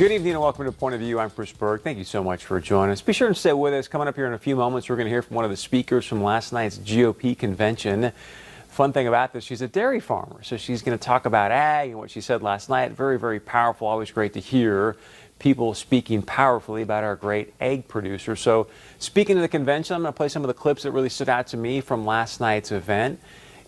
Good evening and welcome to Point of View. I'm Bruce Berg. Thank you so much for joining us. Be sure to stay with us. Coming up here in a few moments, we're going to hear from one of the speakers from last night's GOP convention. Fun thing about this, she's a dairy farmer, so she's going to talk about ag and what she said last night. Very, very powerful. Always great to hear people speaking powerfully about our great ag producer. So, speaking of the convention, I'm going to play some of the clips that really stood out to me from last night's event.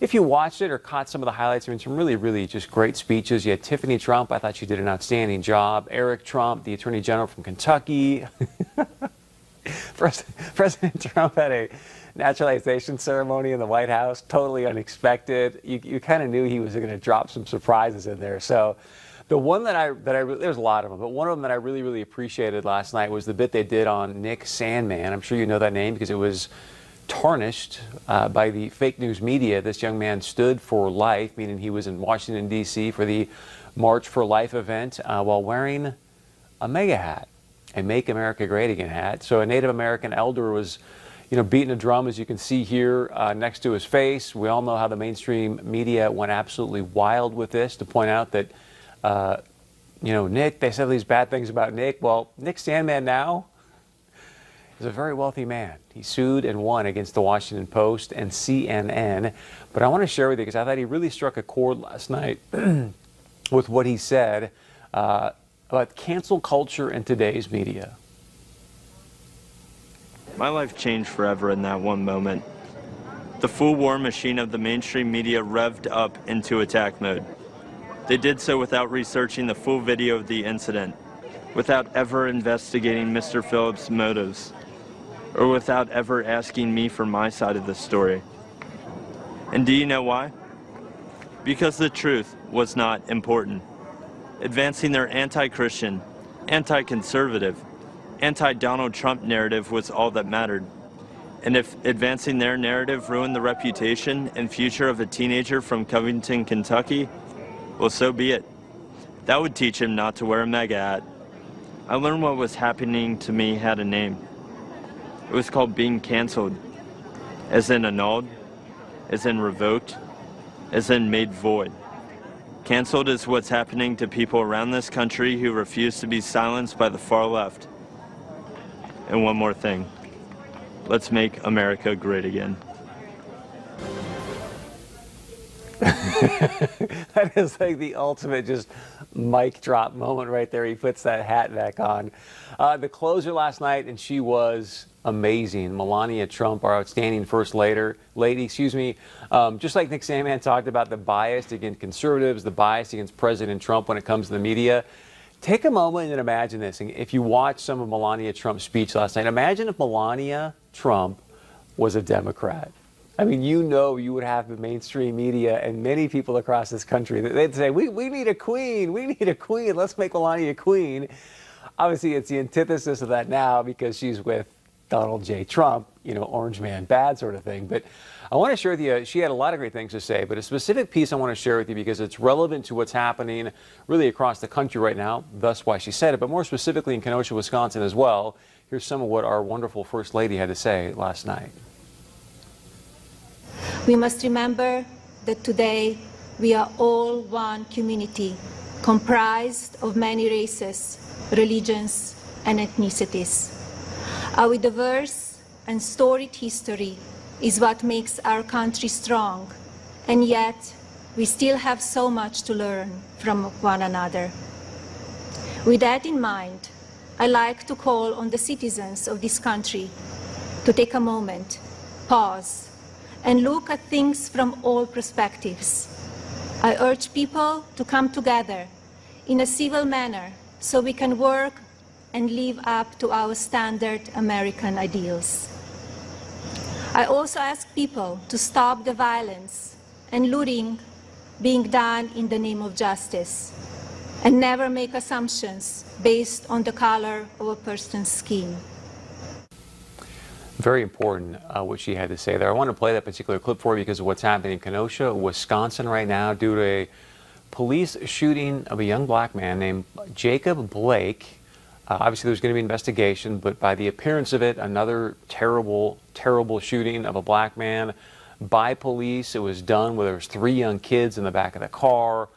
If you watched it or caught some of the highlights, I mean, some really, really just great speeches. You had Tiffany Trump. I thought she did an outstanding job. Eric Trump, the Attorney General from Kentucky. President Trump had a naturalization ceremony in the White House, totally unexpected. You, you kind of knew he was going to drop some surprises in there. So, the one that I that I there's a lot of them, but one of them that I really really appreciated last night was the bit they did on Nick Sandmann. I'm sure you know that name because it was tarnished uh, by the fake news media. This young man stood for life, meaning he was in Washington, D.C. for the March for Life event uh, while wearing a MAGA hat, a Make America Great Again hat. So a Native American elder was, you know, beating a drum, as you can see here uh, next to his face. We all know how the mainstream media went absolutely wild with this to point out that, uh, you know, Nick, they said these bad things about Nick. Well, Nick Sandmann now is a very wealthy man. He sued and won against the Washington Post and CNN. But I want to share with you because I thought he really struck a chord last night with what he said uh, about cancel culture in today's media. My life changed forever in that one moment. The full war machine of the mainstream media revved up into attack mode. They did so without researching the full video of the incident, without ever investigating Mr. Phillips' motives, or without ever asking me for my side of the story. And do you know why? Because the truth was not important. Advancing their anti Christian, anti conservative, anti Donald Trump narrative was all that mattered. And if advancing their narrative ruined the reputation and future of a teenager from Covington, Kentucky, well, so be it. That would teach him not to wear a MAGA hat. I learned what was happening to me had a name. It was called being canceled, as in annulled, as in revoked, as in made void. Canceled is what's happening to people around this country who refuse to be silenced by the far left. And one more thing let's make America great again. that is like the ultimate just mic drop moment right there. He puts that hat back on. Uh, the closer last night, and she was amazing. Melania Trump, our outstanding first later, lady, excuse me. Um, just like Nick Sandmann talked about the bias against conservatives, the bias against President Trump when it comes to the media. Take a moment and imagine this. And If you watch some of Melania Trump's speech last night, imagine if Melania Trump was a Democrat. I mean, you know, you would have the mainstream media and many people across this country that they'd say, we, we need a queen. We need a queen. Let's make Melania a queen. Obviously, it's the antithesis of that now because she's with Donald J. Trump, you know, orange man bad sort of thing. But I want to share with you, she had a lot of great things to say, but a specific piece I want to share with you because it's relevant to what's happening really across the country right now, thus why she said it, but more specifically in Kenosha, Wisconsin as well. Here's some of what our wonderful First Lady had to say last night. We must remember that today we are all one community comprised of many races, religions, and ethnicities. Our diverse and storied history is what makes our country strong, and yet we still have so much to learn from one another. With that in mind, I like to call on the citizens of this country to take a moment, pause, and look at things from all perspectives. I urge people to come together in a civil manner so we can work and live up to our standard American ideals. I also ask people to stop the violence and looting being done in the name of justice and never make assumptions based on the color of a person's skin. Very important uh, what she had to say there. I want to play that particular clip for you because of what's happening in Kenosha, Wisconsin right now due to a police shooting of a young black man named Jacob Blake. Uh, obviously, there's going to be investigation, but by the appearance of it, another terrible, terrible shooting of a black man by police. It was done where there was three young kids in the back of the car.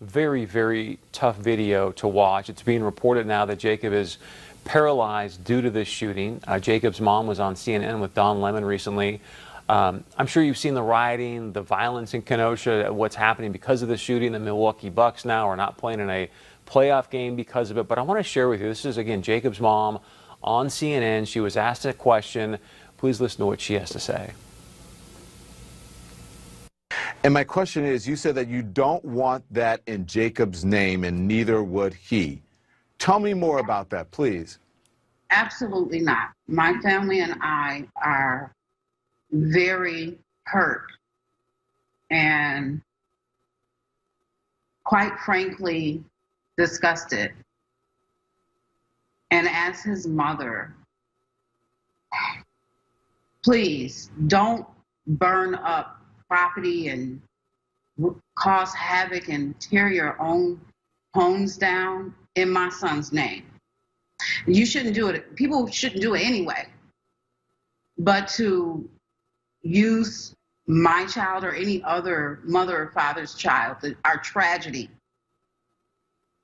very, very tough video to watch. It's being reported now that Jacob is paralyzed due to this shooting. Uh, Jacob's mom was on CNN with Don Lemon recently. Um, I'm sure you've seen the rioting, the violence in Kenosha, what's happening because of the shooting. The Milwaukee Bucks now are not playing in a playoff game because of it. But I want to share with you this is, again, Jacob's mom on CNN. She was asked a question. Please listen to what she has to say. And my question is you said that you don't want that in Jacob's name, and neither would he. Tell me more about that, please. Absolutely not. My family and I are very hurt and quite frankly disgusted. And as his mother, please don't burn up property and cause havoc and tear your own homes down in my son's name. You shouldn't do it. People shouldn't do it anyway. But to use my child or any other mother or father's child, our tragedy,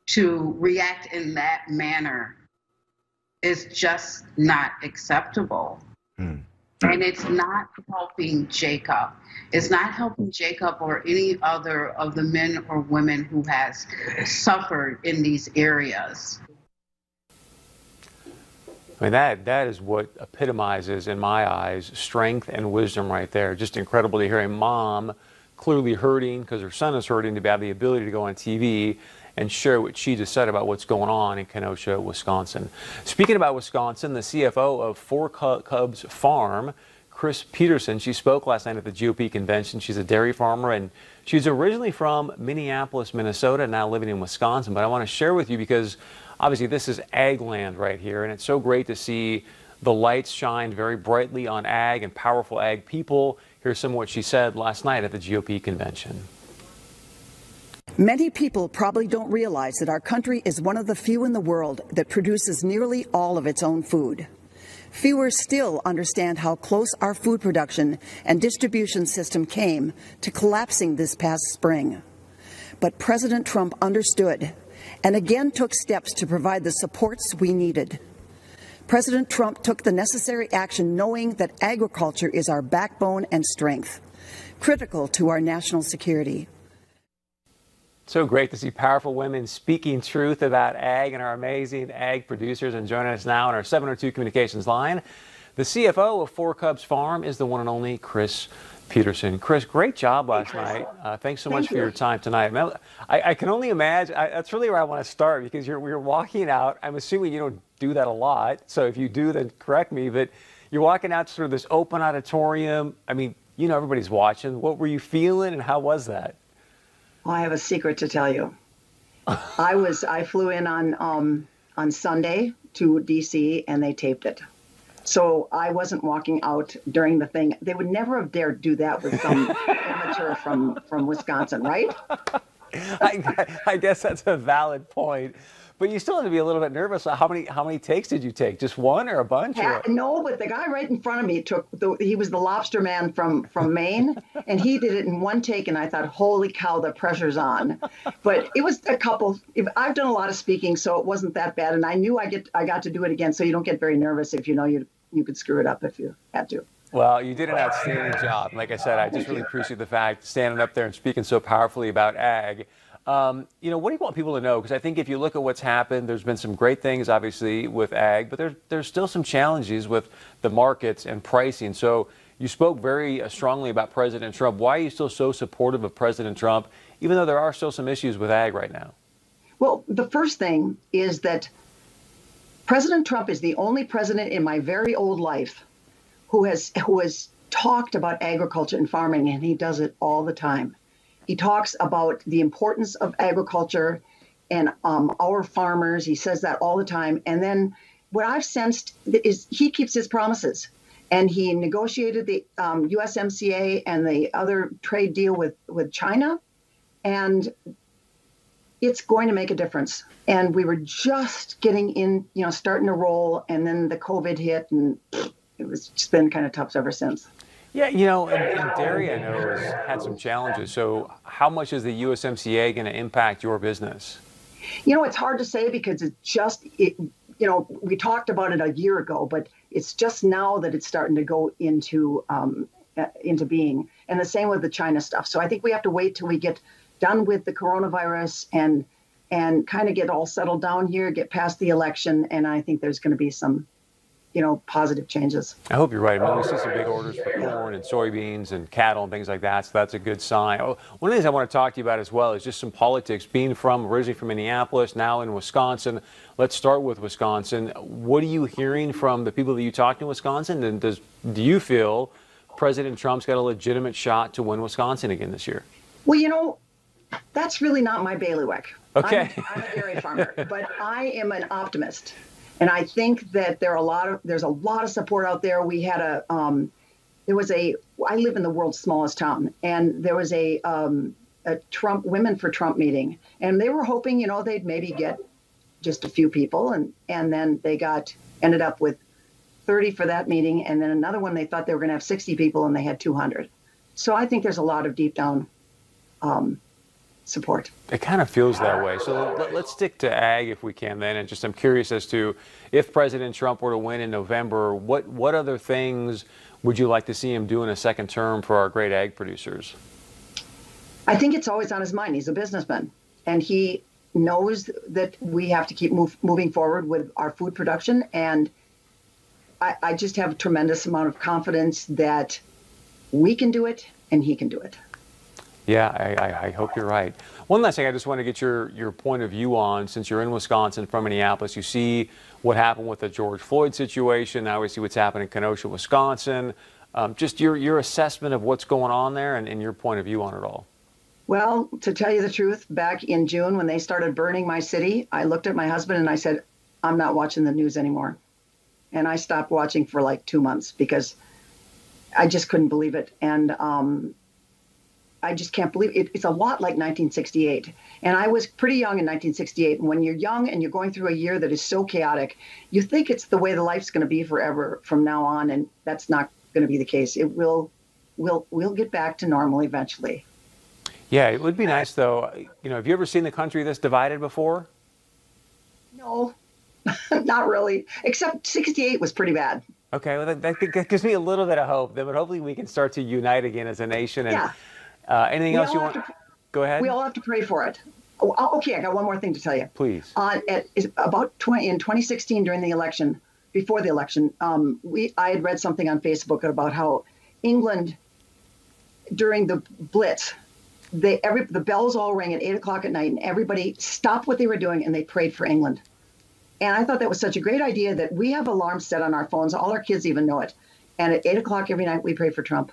to react in that manner is just not acceptable. Hmm. And it's not helping Jacob. It's not helping Jacob or any other of the men or women who has suffered in these areas. I mean, that, that is what epitomizes, in my eyes, strength and wisdom right there. Just incredible to hear a mom clearly hurting because her son is hurting to have the ability to go on TV and share what she just said about what's going on in Kenosha, Wisconsin. Speaking about Wisconsin, the CFO of Four Cubs Farm, Chris Peterson, she spoke last night at the GOP convention. She's a dairy farmer and she's originally from Minneapolis, Minnesota, now living in Wisconsin. But I want to share with you because obviously this is ag land right here, and it's so great to see the lights shine very brightly on ag and powerful ag people. Here's some of what she said last night at the GOP convention. Many people probably don't realize that our country is one of the few in the world that produces nearly all of its own food. Fewer still understand how close our food production and distribution system came to collapsing this past spring. But President Trump understood and again took steps to provide the supports we needed. President Trump took the necessary action knowing that agriculture is our backbone and strength, critical to our national security. So great to see powerful women speaking truth about ag and our amazing ag producers. And joining us now on our 702 Communications line, the CFO of Four Cubs Farm is the one and only Chris Peterson. Chris, great job last night. Uh, thanks so Thank much you. for your time tonight. I, I can only imagine, I, that's really where I want to start because you're, you're walking out. I'm assuming you don't do that a lot. So if you do, then correct me. But you're walking out through this open auditorium. I mean, you know, everybody's watching. What were you feeling and how was that? I have a secret to tell you. I was I flew in on um, on Sunday to DC and they taped it. So I wasn't walking out during the thing. They would never have dared do that with some amateur from from Wisconsin, right? I, I guess that's a valid point. But you still have to be a little bit nervous. How many how many takes did you take? Just one or a bunch? or? No, but the guy right in front of me took. The, he was the lobster man from from Maine, and he did it in one take. And I thought, holy cow, the pressure's on. But it was a couple. I've done a lot of speaking, so it wasn't that bad. And I knew I get I got to do it again, so you don't get very nervous if you know you you could screw it up if you had to. Well, you did an outstanding job. Like I said, I just really appreciate the fact standing up there and speaking so powerfully about ag. Um, you know, what do you want people to know? Because I think if you look at what's happened, there's been some great things, obviously, with ag, but there's there's still some challenges with the markets and pricing. So you spoke very uh, strongly about President Trump. Why are you still so supportive of President Trump, even though there are still some issues with ag right now? Well, the first thing is that President Trump is the only president in my very old life who has who has talked about agriculture and farming, and he does it all the time. He talks about the importance of agriculture and um, our farmers. He says that all the time. And then what I've sensed is he keeps his promises. And he negotiated the um, USMCA and the other trade deal with, with China. And it's going to make a difference. And we were just getting in, you know, starting to roll. And then the COVID hit, and it was just been kind of tough ever since. Yeah, you know, and, and dairy I know has had some challenges. So, how much is the USMCA going to impact your business? You know, it's hard to say because it's just it. You know, we talked about it a year ago, but it's just now that it's starting to go into um, uh, into being. And the same with the China stuff. So I think we have to wait till we get done with the coronavirus and and kind of get all settled down here, get past the election, and I think there's going to be some you know, positive changes. I hope you're right. I mean, we see some big orders for corn and soybeans and cattle and things like that, so that's a good sign. Oh, one of the things I want to talk to you about as well is just some politics. Being from originally from Minneapolis, now in Wisconsin. Let's start with Wisconsin. What are you hearing from the people that you talk to in Wisconsin? And does do you feel President Trump's got a legitimate shot to win Wisconsin again this year? Well, you know, that's really not my bailiwick. Okay. I'm, I'm a dairy farmer, but I am an optimist. And I think that there are a lot of there's a lot of support out there. We had a um, there was a I live in the world's smallest town, and there was a um, a Trump Women for Trump meeting, and they were hoping you know they'd maybe get just a few people, and and then they got ended up with 30 for that meeting, and then another one they thought they were going to have 60 people, and they had 200. So I think there's a lot of deep down um, support. It kind of feels that way. So let, us stick to ag if we can then. And just I'm curious as to if President Trump were to win in November, what, what other things would you like to see him do in a second term for our great ag producers? I think it's always on his mind. He's a businessman and he knows that we have to keep move, moving forward with our food production. And I, I just have a tremendous amount of confidence that we can do it and he can do it. Yeah, I, I, hope you're right. One last thing I just want to get your, your point of view on, since you're in Wisconsin from Minneapolis, you see what happened with the George Floyd situation, now we see what's happening in Kenosha, Wisconsin. Um, just your, your assessment of what's going on there and, and your point of view on it all. Well, to tell you the truth, back in June when they started burning my city, I looked at my husband and I said, I'm not watching the news anymore. And I stopped watching for like two months because I just couldn't believe it. And um, I just can't believe it. It's a lot like 1968. And I was pretty young in 1968. And when you're young and you're going through a year that is so chaotic, you think it's the way the life's going to be forever from now on. And that's not going to be the case. It will, will, we'll get back to normal eventually. Yeah, it would be nice though. You know, have you ever seen the country this divided before? No, not really. Except 68 was pretty bad. Okay, well, that, that, gives me a little bit of hope. Then, but hopefully, we can start to unite again as a nation. And yeah. Uh, anything we else you want? To, Go ahead. We all have to pray for it. Oh, oh okay, I got one more thing to tell you. Please. Uh, at, about 20, in 2016 during the election, before the election, um, we I had read something on Facebook about how England during the Blitz, they every the bells all rang at eight o'clock at night, and everybody stopped what they were doing and they prayed for England. And I thought that was such a great idea that we have alarms set on our phones. All our kids even know it. And at eight o'clock every night, we pray for Trump.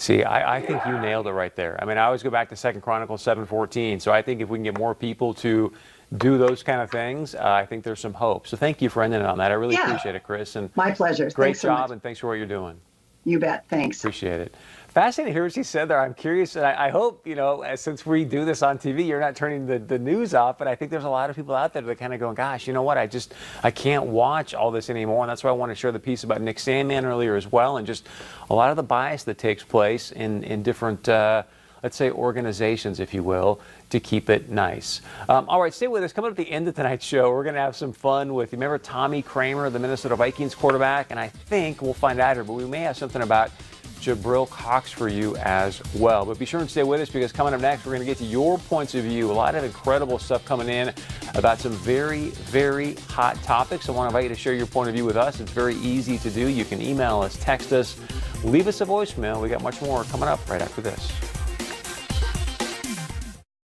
See, I, I, think you nailed it right there. I mean, I always go back to Second Chronicles 7:14. So I think if we can get more people to do those kind of things, uh, I think there's some hope. So thank you for ending it on that. I really yeah. appreciate it, Chris. And my pleasure. Great thanks job, so and thanks for what you're doing. You bet. Thanks. Appreciate it. Fascinating to hear what she said there. I'm curious, and I, I, hope, you know, since we do this on TV, you're not turning the, the news off, but I think there's a lot of people out there that kind of going, gosh, you know what, I just, I can't watch all this anymore. And that's why I want to share the piece about Nick Sandmann earlier as well, and just a lot of the bias that takes place in, in different, uh, let's say, organizations, if you will, to keep it nice. Um, all right, stay with us. Coming up at the end of tonight's show, we're going to have some fun with, you remember Tommy Kramer, the Minnesota Vikings quarterback? And I think we'll find out here, but we may have something about Jabril Cox for you as well. But be sure and stay with us because coming up next, we're going to get to your points of view. A lot of incredible stuff coming in about some very, very hot topics. I want to invite you to share your point of view with us. It's very easy to do. You can email us, text us, leave us a voicemail. We got much more coming up right after this.